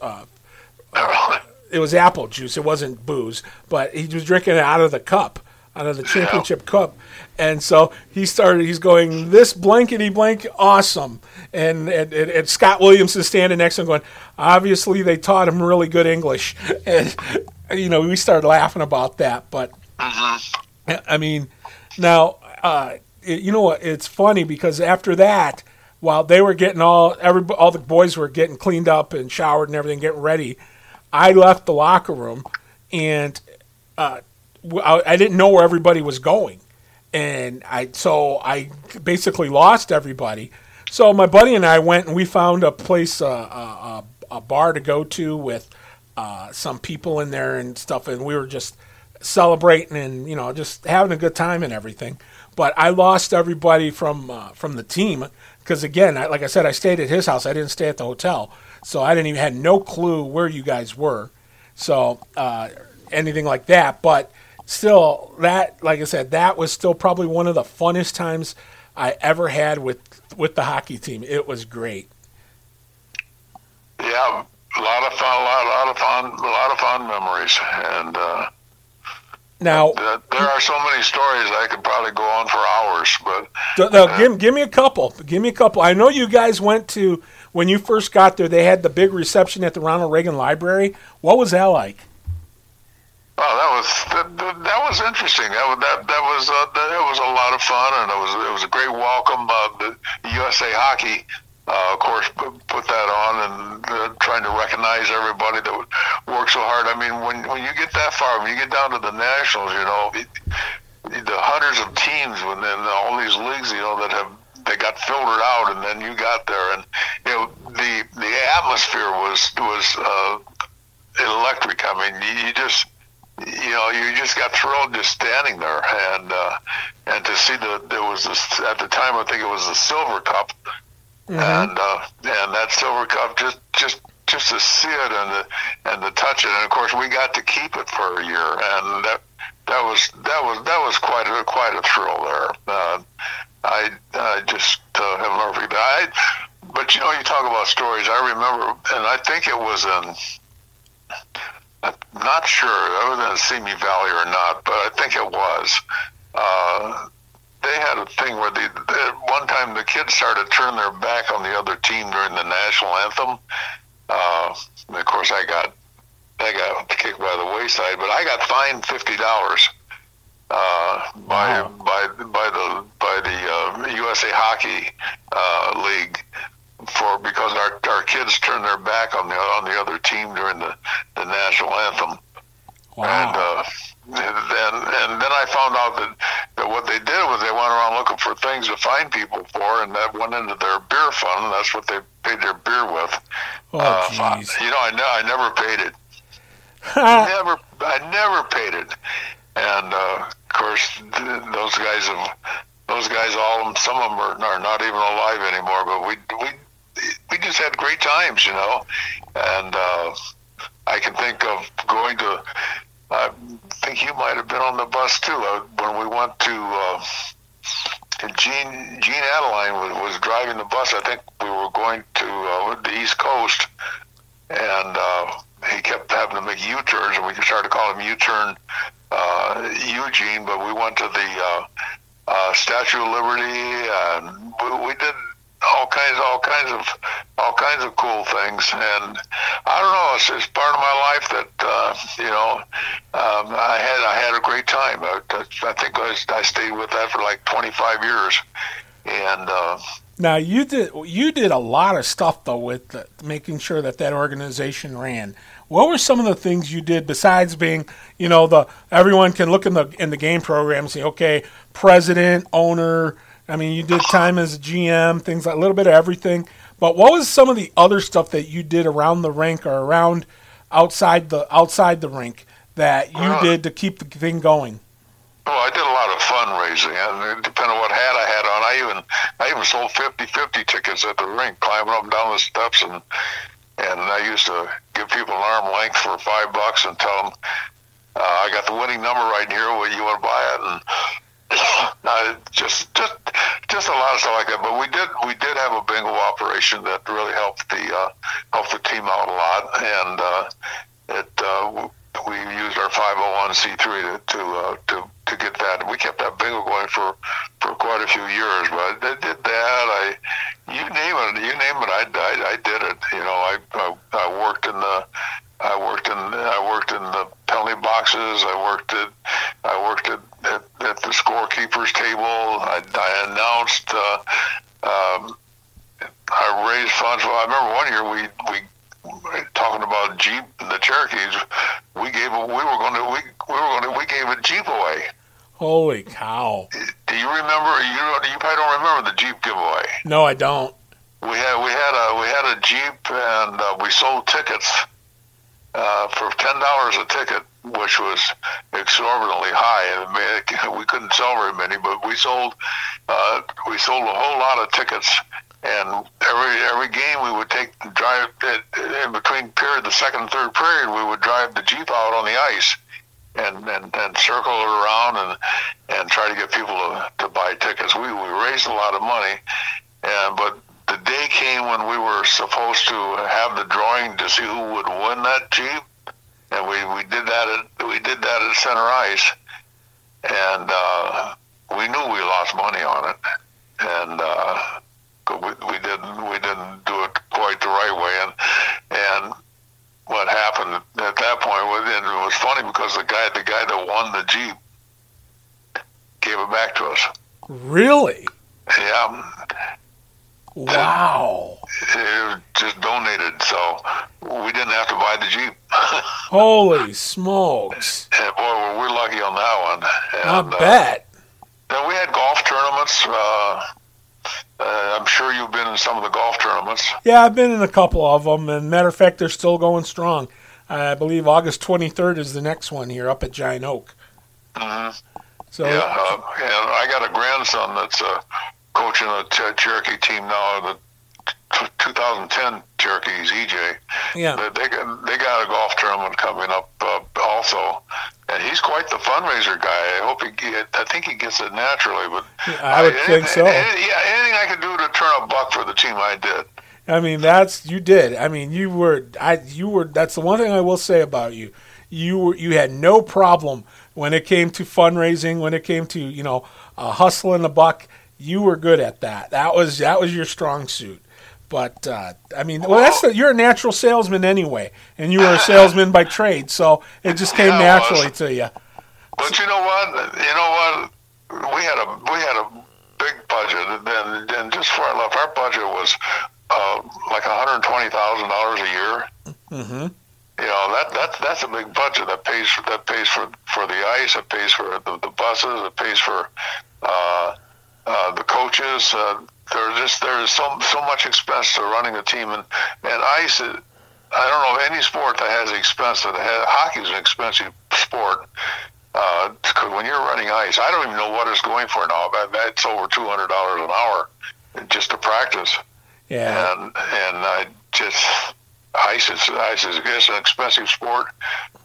It was apple juice. It wasn't booze, but he was drinking it out of the cup, out of the championship cup. And so he started. He's going this blankety blank awesome. And, and, and Scott Williams is standing next to him, going. Obviously, they taught him really good English, [laughs] and you know we started laughing about that. But mm-hmm. I mean, now uh, it, you know what? It's funny because after that, while they were getting all every all the boys were getting cleaned up and showered and everything, getting ready, I left the locker room and uh, I, I didn't know where everybody was going, and I so I basically lost everybody. So my buddy and I went and we found a place, uh, a, a, bar to go to with uh, some people in there and stuff, and we were just celebrating and you know just having a good time and everything. But I lost everybody from uh, from the team because again, I, like I said, I stayed at his house. I didn't stay at the hotel, so I didn't even had no clue where you guys were. So uh, anything like that, but still, that like I said, that was still probably one of the funnest times I ever had with with the hockey team. It was great. Yeah, a lot of fun, a lot, a lot of fun, a lot of fun memories, and. Uh, now there are so many stories I could probably go on for hours, but no, uh, give give me a couple. Give me a couple. I know you guys went to when you first got there. They had the big reception at the Ronald Reagan Library. What was that like? Oh, that was that, that was interesting. That that that was uh, that, was a lot of fun, and it was it was a great welcome. Uh, the USA Hockey uh, of course, put that on and uh, trying to recognize everybody that worked so hard. I mean, when when you get that far, when you get down to the nationals, you know, it, the hundreds of teams, then all these leagues, you know, that have they got filtered out, and then you got there, and you know, the the atmosphere was was uh, electric. I mean, you, you just you know, you just got thrilled just standing there, and uh, and to see the there was this at the time I think it was the Silver Cup. Mm-hmm. and uh, and that silver cup just just just to see it and the, and to touch it, and of course we got to keep it for a year, and that that was that was that was quite a quite a thrill there. Uh, I I just uh, have never forget. But you know, you talk about stories. I remember, and I think it was in. I'm not sure. I was in Simi Valley or not, but I think it was. Uh, they had a thing where they one time the kids started turning their back on the other team during the national anthem. Uh, of course, I got I got kicked by the wayside, but I got fined fifty dollars uh, by wow. by by the by the uh, USA Hockey uh, League for because our our kids turned their back on the on the other team during the the national anthem. Wow. And uh, and then and then I found out that, that what they did was they went around looking for things to find people for, and that went into their beer fund, and that's what they paid their beer with. Oh, uh, you know, I, I never paid it. [laughs] never, I never paid it, and uh, of course, those guys have those guys all of them, some of them are, are not even alive anymore. But we we we just had great times, you know, and uh, I can think of going to I think you might have been on the bus too uh, when we went to. Uh, Gene Gene Adeline was, was driving the bus. I think we were going to uh, the East Coast, and uh, he kept having to make U-turns, and we started to call him U-turn uh, Eugene. But we went to the uh, uh, Statue of Liberty, we, we did all kinds, all kinds of, all kinds of cool things. And I don't know, it's, it's part of my life that uh, you know um, I had I had a great time. I, I think I, I stayed with that for like 25 years, and. Uh, now you did you did a lot of stuff though with the, making sure that that organization ran. What were some of the things you did besides being, you know, the everyone can look in the in the game program and say, okay, president, owner. I mean, you did time as a GM, things like a little bit of everything. But what was some of the other stuff that you did around the rink or around outside the outside the rink that you uh, did to keep the thing going? Well, I did a lot of fundraising, and depending on what hat I had on, I even I even sold 50-50 tickets at the rink, climbing up and down the steps and and I used to give people an arm length for five bucks and tell them, uh, I got the winning number right here. What you want to buy it? And [coughs] uh, just just just a lot of stuff like that. But we did we did have a bingo operation that really helped the uh, helped the team out a lot, and uh, it uh, we used our 501c3 to to uh, to to get that. We kept that bingo going for for quite a few years. But I did that. I you name it, you name it, I, I, I did it. You know, I, I I worked in the I worked in I worked in the penalty boxes. I worked at I worked at at, at the scorekeepers table. I, I announced. Uh, um, I raised funds. Well, I remember one year we we talking about Jeep the Cherokees. We gave a, we were going to we we were going to we gave a Jeep away. Holy cow! Do you remember? You you probably don't remember the Jeep giveaway. No, I don't. We had we had a we had a Jeep and uh, we sold tickets uh, for ten dollars a ticket, which was exorbitantly high. And [laughs] we couldn't sell very many, but we sold uh, we sold a whole lot of tickets. And every every game we would take drive in between period, the second and third period, we would drive the Jeep out on the ice and, and, and circle it around and, and try to get people to, to buy tickets. We, we raised a lot of money, and, but the day came when we were supposed to have the drawing to see who would win that Jeep, and we, we did that at we did that at Center Ice, and uh, we knew we lost money on it, and uh, we, we didn't we didn't do it quite the right way, and and what happened at that point. was And it was funny because the guy, the guy that won the Jeep, gave it back to us. Really? Yeah. Wow. It was just donated, so we didn't have to buy the Jeep. [laughs] Holy smokes! And boy, were we lucky on that one. And, I bet. Uh, and we had golf tournaments. Uh, uh, I'm sure you've been in some of the golf tournaments. Yeah, I've been in a couple of them, and matter of fact, they're still going strong. I believe August 23rd is the next one here up at Giant Oak. Mm-hmm. So yeah, uh, and I got a grandson that's uh, coaching a Cherokee team now, the t- 2010 Cherokees, EJ. Yeah, they, they got they got a golf tournament coming up uh, also, and he's quite the fundraiser guy. I hope he get, I think he gets it naturally, but I would I, think so. Any, yeah, could do to turn a buck for the team, I did. I mean, that's you did. I mean, you were I you were. That's the one thing I will say about you. You were you had no problem when it came to fundraising. When it came to you know uh, hustling a buck, you were good at that. That was that was your strong suit. But uh, I mean, well, that's the, you're a natural salesman anyway, and you were a salesman by trade, so it just came [laughs] yeah, naturally to you. But you know what? You know what? We had a we had a big budget, and, and just I left, our budget was uh, like one hundred twenty thousand dollars a year. Mm-hmm. You know that that that's a big budget that pays for that pays for for the ice, it pays for the, the buses, it pays for uh, uh, the coaches. Uh, there's just there's so so much expense to running a team, and and ice. I don't know any sport that has expense that has, hockey is an expensive sport. Uh, when you're running ice, I don't even know what it's going for now. But that's over two hundred dollars an hour just to practice. Yeah, and and I just ice is ice is it's an expensive sport,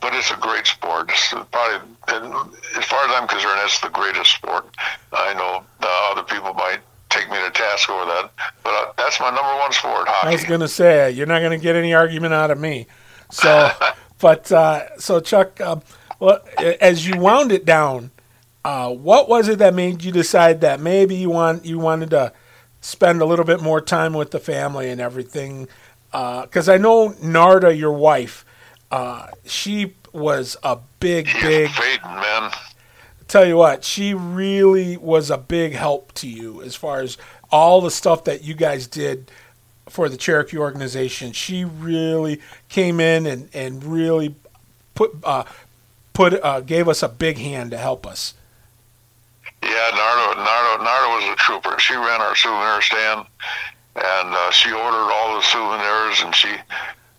but it's a great sport. It's probably, as far as I'm concerned, it's the greatest sport. I know uh, other people might take me to task over that. But uh, that's my number one sport, hockey. I was going to say you're not going to get any argument out of me. So, [laughs] but uh, so Chuck, uh, well, as you wound it down, uh, what was it that made you decide that maybe you want you wanted to spend a little bit more time with the family and everything. Because I know Narda, your wife, uh, she was a big, He's big. fading, man. Tell you what, she really was a big help to you as far as all the stuff that you guys did for the Cherokee organization. She really came in and, and really put uh, put uh, gave us a big hand to help us. Yeah, Nardo, Nardo, Nardo was a trooper. She ran our souvenir stand, and uh, she ordered all the souvenirs, and she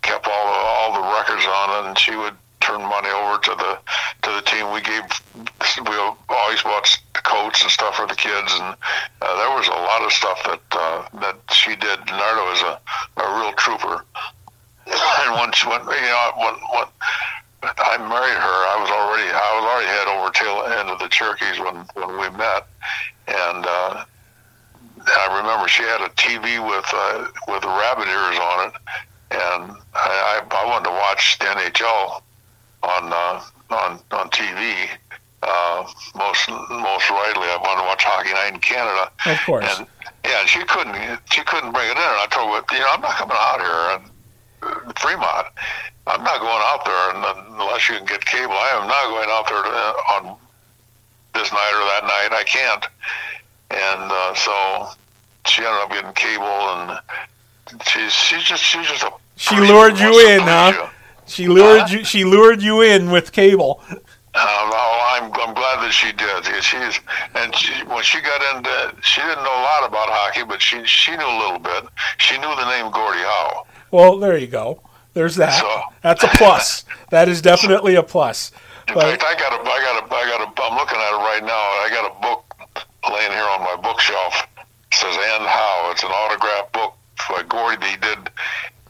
kept all the, all the records on it, and she would turn money over to the to the team. We gave we always bought coats and stuff for the kids, and uh, there was a lot of stuff that uh, that she did. Nardo was a, a real trooper, [coughs] and once when you know, when when I married her, I was already I was already head over tail end of the Cherokees when when we met, and uh, I remember she had a TV with uh, with rabbit ears on it, and I, I, I wanted to watch the NHL on uh, on on TV. Uh, most most rightly, I wanted to watch Hockey Night in Canada. Of course. And yeah, she couldn't she couldn't bring it in. And I told her, you know, I'm not coming out here. Uh, Fremont, I'm not going out there unless you can get cable. I am not going out there to, on this night or that night. I can't. And uh, so she ended up getting cable, and she's she's just she's just a She lured you in, huh? you. She lured Huh? you. She lured you in with cable. Um, oh, I'm I'm glad that she did. She's and she, when she got into, she didn't know a lot about hockey, but she she knew a little bit. She knew the name Gordie Howe. Well, there you go. There's that. So- That's a plus. That is definitely a plus. In But fact, I got a I got a I got a I'm looking at it right now. I got a book laying here on my bookshelf. It says "And Howe." It's an autograph book by Gordie. He did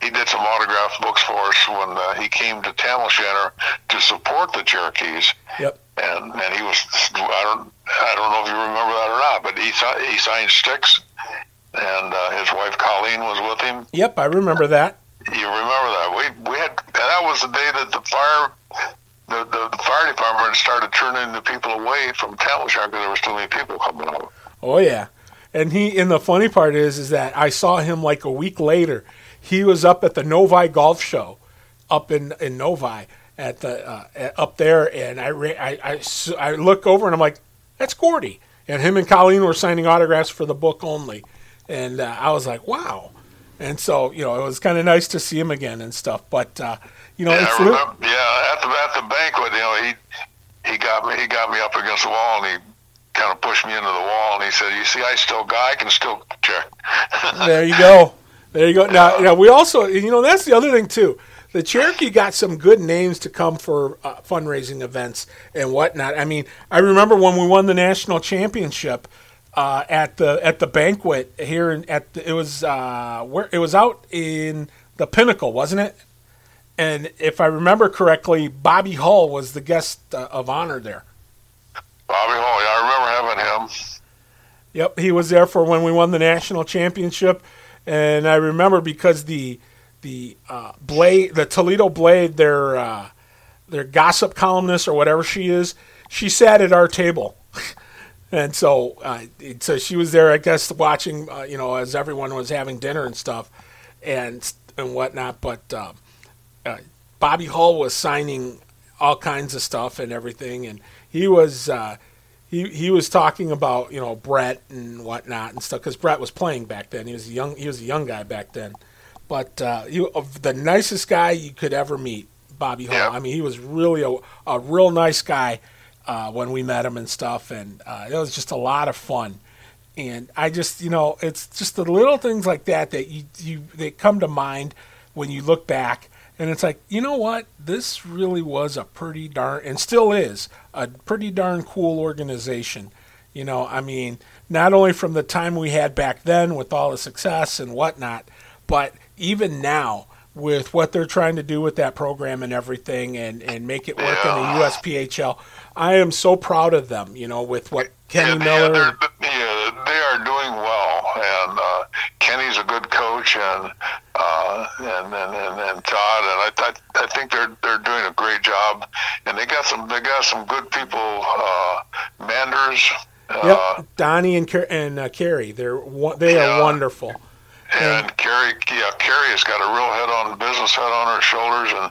he did some autograph books for us when uh, he came to Tam O'Shanter to support the Cherokees. yep. and and he was I don't I don't know if you remember that or not, but he he signed sticks, and uh, his wife Colleen was with him. Yep. I remember that. You remember that? We we had that was the day that the fire. The, the, the fire department started turning the people away from Tam O'Shanter because there was too many people coming out. Oh yeah. And he and the funny part is is that I saw him like a week later. He was up at the Novi Golf Show, up in in Novi at the uh, up there, and I, I I I look over and I'm like, that's Gordie. And him and Colleen were signing autographs for the book only, and uh, I was like, wow. And so you know it was kind of nice to see him again and stuff. But uh, you know Yeah, it's I li- remember, yeah, at the at the banquet, you know, he he got me he got me up against the wall and he kind of pushed me into the wall and he said, "You see, I still got, I can still check." There you go. There you go. Now, now we also, you know, that's the other thing too. The Cherokee got some good names to come for uh, fundraising events and whatnot. I mean, I remember when we won the national championship uh, at the at the banquet here in, at the, it was uh, where it was out in the Pinnacle, wasn't it? And if I remember correctly, Bobby Hull was the guest uh, of honor there. Bobby Hull, yeah, I remember having him. Yep, he was there for when we won the national championship, and I remember because the the uh, Blade, the Toledo Blade, their uh, their gossip columnist or whatever she is, she sat at our table, and so uh, so she was there, I guess, watching, uh, you know, as everyone was having dinner and stuff, and and whatnot. But uh, uh, Bobby Hull was signing all kinds of stuff and everything, and he was. Uh, he he was talking about you know Brett and whatnot and stuff because Brett was playing back then. He was a young he was a young guy back then, but uh, he the nicest guy you could ever meet, Bobby Hull. Yeah. I mean, he was really a, a real nice guy uh, when we met him and stuff, and uh, it was just a lot of fun. And I just you know it's just the little things like that that you you they come to mind when you look back. And it's like, you know what? This really was a pretty darn, and still is, a pretty darn cool organization. You know, I mean, not only from the time we had back then with all the success and whatnot, but even now with what they're trying to do with that program and everything and, and make it work in the USPHL. I am so proud of them, you know, with what Kenny yeah, Miller. they're, yeah, they are doing well, and uh, Kenny's a good coach, and uh, and, and, and and Todd, and I, I I think they're they're doing a great job, and they got some they got some good people. Uh, Manders, Yep, Uh, Donnie and and uh, Carrie, they're they are Yeah. wonderful. And Carrie, yeah, Carrie has got a real head on business head on her shoulders, and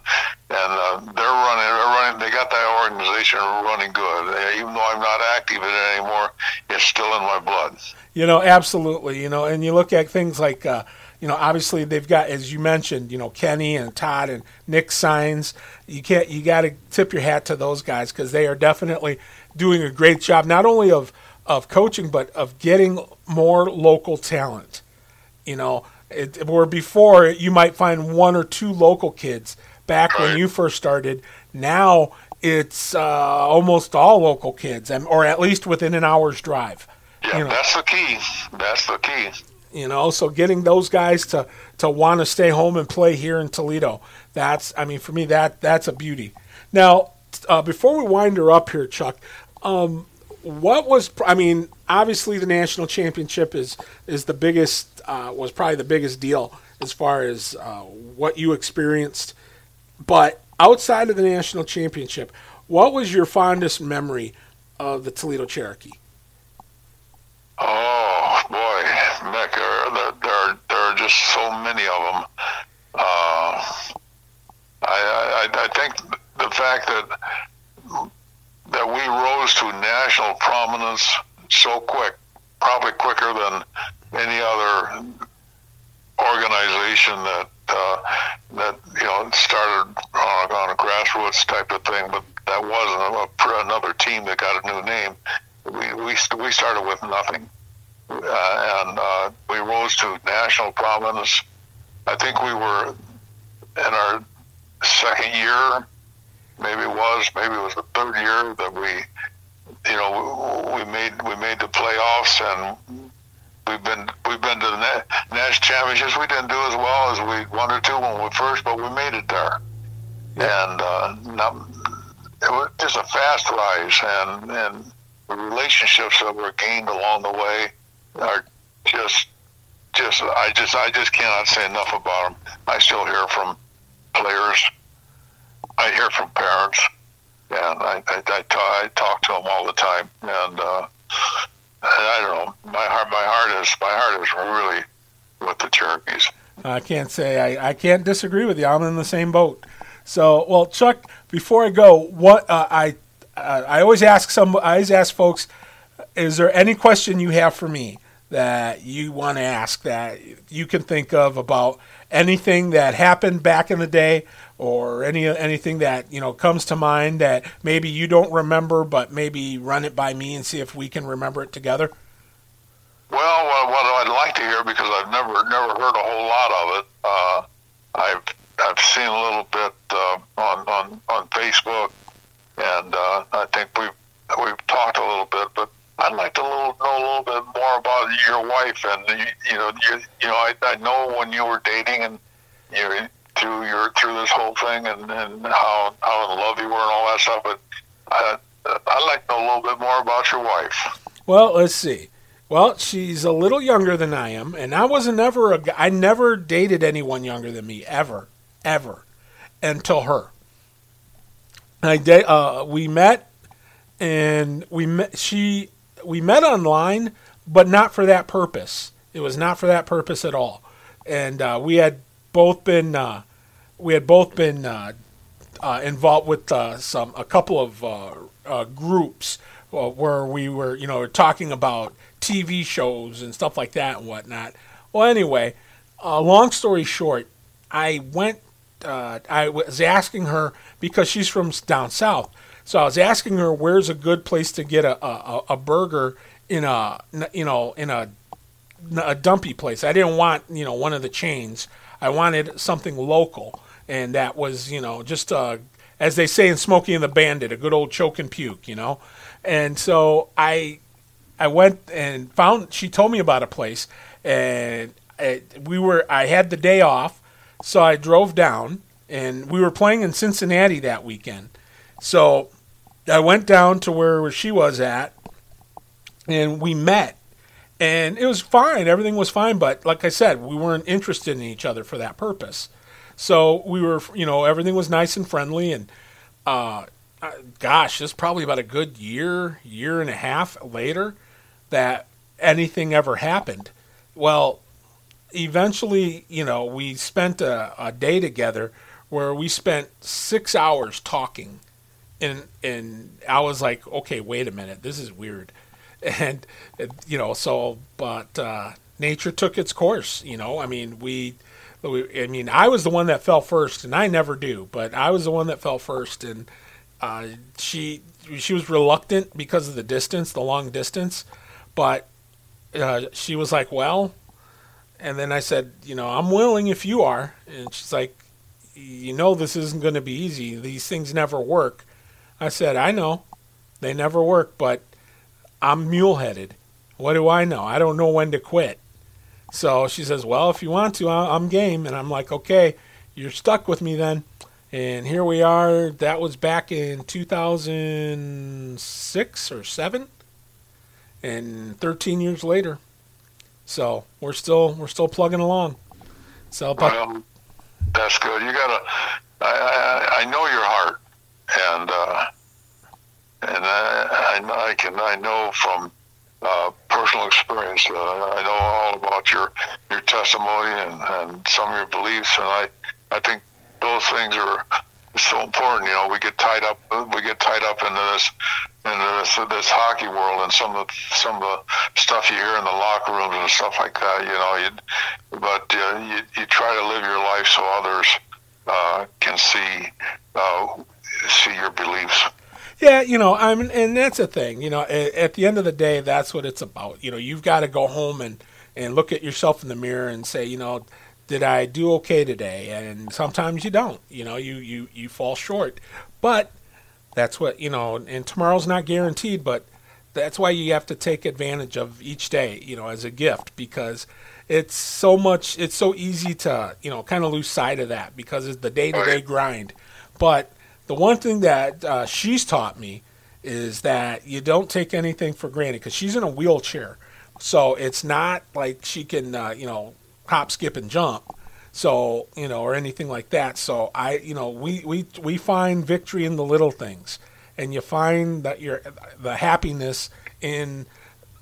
and uh, they're running, they're running. They got that organization running good. Even though I'm not active in it anymore, it's still in my blood. You know, absolutely. You know, and you look at things like, uh, you know, obviously they've got, as you mentioned, you know, Kenny and Todd and Nick Signs. You can't, you got to tip your hat to those guys because they are definitely doing a great job, not only of of coaching but of getting more local talent. You know, it, where before you might find one or two local kids back when you first started. Now it's uh, almost all local kids, and- or at least within an hour's drive. Yeah, You know. that's the key. That's the key. you know so getting those guys to to want to stay home and play here in toledo that's i mean for me that that's a beauty now uh, before we wind her up here chuck um, what was i mean obviously the national championship is is the biggest uh, was probably the biggest deal as far as uh, what you experienced but outside of the national championship what was your fondest memory of the toledo cherokee Oh boy, there, there, there, there are just so many of them. Uh, I, I, I think the fact that that we rose to national prominence so quick, probably quicker than any other organization that uh, that you know started on, on a grassroots type of thing, but that wasn't a, another team that got a new name. We we we started with nothing, uh, and uh, we rose to national prominence. I think we were in our second year, maybe it was, maybe it was the third year that we, you know, we made we made the playoffs and we've been we've been to the na- national championships. We didn't do as well as we wanted to when we first, but we made it there. And uh, now, it was just a fast rise, and and the relationships that were gained along the way are just just I just I just cannot say enough about them. I still hear from players. I hear from parents, and I I, I, talk, I talk to them all the time, and. uh I don't know. My heart, my heart is, my heart is really with the Cherokees. I can't say I, I can't disagree with you. I'm in the same boat. So, well, Chuck, before I go, what uh, I uh, I always ask some I always ask folks, is there any question you have for me that you want to ask that you can think of about anything that happened back in the day or any anything that you know comes to mind that maybe you don't remember but maybe run it by me and see if we can remember it together Well, what, what I'd like to hear because I've never never heard a whole lot of it. Uh, I've I've seen a little bit uh, on on on Facebook, and uh, I think we've we've talked a little bit, but. I'd like to little, know a little bit more about your wife, and you, you know, you, you know, I, I know when you were dating, and you through your through this whole thing, and, and how how in love you were, and all that stuff. But I, I'd like to know a little bit more about your wife. Well, let's see. Well, she's a little younger than I am, and I wasn't ever a. I never dated anyone younger than me ever, ever, until her. I da- uh, we met, and we met. She we met online, but not for that purpose. It was not for that purpose at all, and uh, we had both been uh, we had both been uh, uh, involved with uh, some a couple of uh, uh, groups where we were you know talking about TV shows and stuff like that and whatnot. Well, anyway, long story short, I went. I was asking her because she's from down south, so I was asking her where's a good place to get a a, a burger in a you know in a a dumpy place. I didn't want you know one of the chains. I wanted something local, and that was you know just uh, as they say in Smokey and the Bandit, a good old choke and puke, you know. And so I I went and found. She told me about a place, and it, we were. I had the day off, so I drove down, and we were playing in Cincinnati that weekend. So I went down to where she was at, and we met and it was fine. Everything was fine, but like I said, we weren't interested in each other for that purpose. So we were, you know, everything was nice and friendly, and uh, uh, gosh, is probably about a good year, year and a half later. that anything ever happened. Well, eventually, you know, we spent a, a day together where we spent six hours talking, and and I was like, okay, wait a minute, this is weird, [laughs] and you know, so but uh, nature took its course. You know, I mean, we. I mean, I was the one that fell first, and I never do, but I was the one that fell first, and uh, she she was reluctant because of the distance, the long distance, but uh, she was like, "Well," and then I said, "You know, I'm willing if you are." And she's like, "You know, this isn't going to be easy. These things never work." I said, "I know, they never work, but I'm mule-headed. What do I know? I don't know when to quit." So she says, "Well, if you want to, I'm game." And I'm like, "Okay, you're stuck with me then." And here we are. That was back in 2006 or 7 and 13 years later. So we're still we're still plugging along. So, well, that's good. You gotta. I, I, I know your heart, and uh, and I, I, can I know from uh, personal experience. Uh, I know all about your your testimony and, and some of your beliefs, and I I think those things are so important. You know, we get tied up we get tied up into this into this, this hockey world and some of some of the stuff you hear in the locker rooms and stuff like that. You know, you but uh, you you try to live your life so others uh, can see uh, see your beliefs. Yeah, you know, I mean, and that's a thing. You know, at, at the end of the day, that's what it's about. You know, you've got to go home and and look at yourself in the mirror and say, you know, did I do okay today? And sometimes you don't. You know, you you you fall short. But that's what you know. And tomorrow's not guaranteed, but that's why you have to take advantage of each day. You know, as a gift because it's so much. It's so easy to you know kind of lose sight of that because it's the day to day grind. But the one thing that uh, she's taught me is that you don't take anything for granted because she's in a wheelchair. So it's not like she can, uh, you know, hop, skip, and jump. So you know, or anything like that. So I, you know, we we we find victory in the little things, and you find that you're the happiness in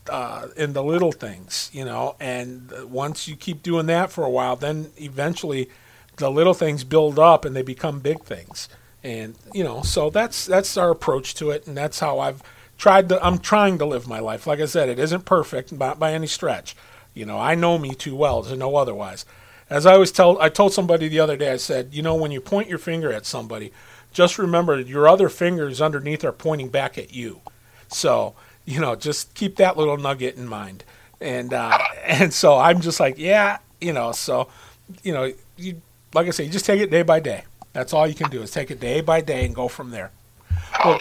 uh, in the little things, you know. And once you keep doing that for a while, then eventually the little things build up and they become big things. And you know, so that's that's our approach to it, and that's how I've tried to. I'm trying to live my life. Like I said, it isn't perfect, not by any stretch. You know, I know me too well to know otherwise. As I always tell, I told somebody the other day, I said, you know, when you point your finger at somebody, just remember your other fingers underneath are pointing back at you. So, you know, just keep that little nugget in mind. And uh, [laughs] and so I'm just like, yeah, you know, so, you know, you like I say, you just take it day by day. That's all you can do is take it day by day and go from there. Well,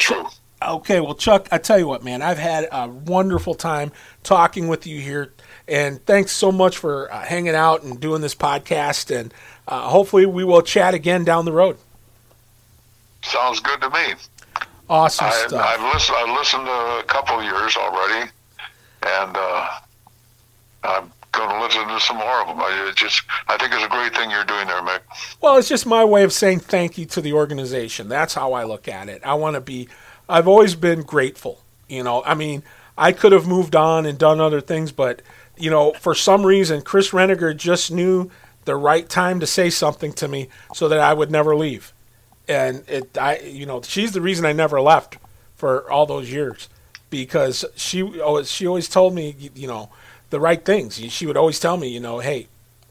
okay, well, Chuck, I tell you what, man, I've had a wonderful time talking with you here and thanks so much for uh, hanging out and doing this podcast. And uh, hopefully, we will chat again down the road. Sounds good to me. Awesome I, stuff. I've listened. I've listened to a couple years already, and uh, I'm going to some more of them. I just, I think it's a great thing you're doing there, Mick. Well, it's just my way of saying thank you to the organization. That's how I look at it. I want to be. I've always been grateful. You know, I mean, I could have moved on and done other things, but you know, for some reason, Chris Reniger just knew the right time to say something to me so that I would never leave. And it, I, you know, she's the reason I never left for all those years because she, oh, she always told me, you know, the right things. She would always tell me, you know, hey,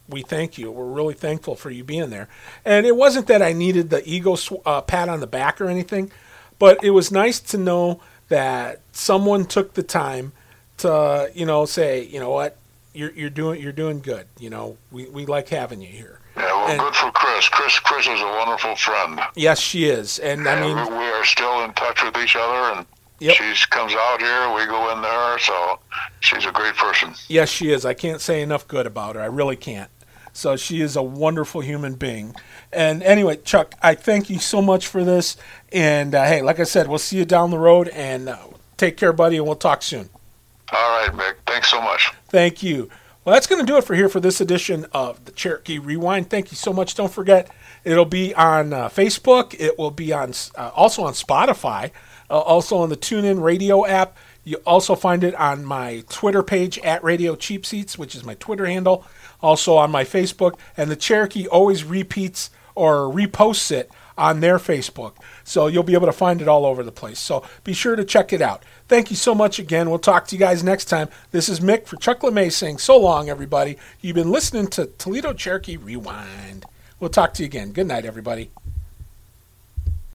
we thank you. We're really thankful for you being there. And it wasn't that I needed the ego uh, pat on the back or anything, but it was nice to know that someone took the time to you know say you know what you're you're doing you're doing good. You know we, we like having you here. Yeah, well, and, good for Chris. Chris Chris is a wonderful friend. Yes, she is, and, and I mean we are still in touch with each other, and yep. she comes out here. We go in there, so she's a great person. Yes, she is. I can't say enough good about her. I really can't. So she is a wonderful human being. And anyway, Chuck, I thank you so much for this. And uh, hey, like I said, we'll see you down the road. And uh, take care, buddy, and we'll talk soon. All right, Mick. Thanks so much. Thank you. Well, that's going to do it for here for this edition of the Cherokee Rewind. Thank you so much. Don't forget, it'll be on uh, Facebook. It will be on uh, also on Spotify, uh, also on the TuneIn Radio app. You also find it on my Twitter page at Radio Cheap Seats, which is my Twitter handle. Also on my Facebook, and the Cherokee always repeats or reposts it on their Facebook. So you'll be able to find it all over the place. So be sure to check it out. Thank you so much again. We'll talk to you guys next time. This is Mick for Chuck LeMay saying so long, everybody. You've been listening to Toledo Cherokee Rewind. We'll talk to you again. Good night, everybody.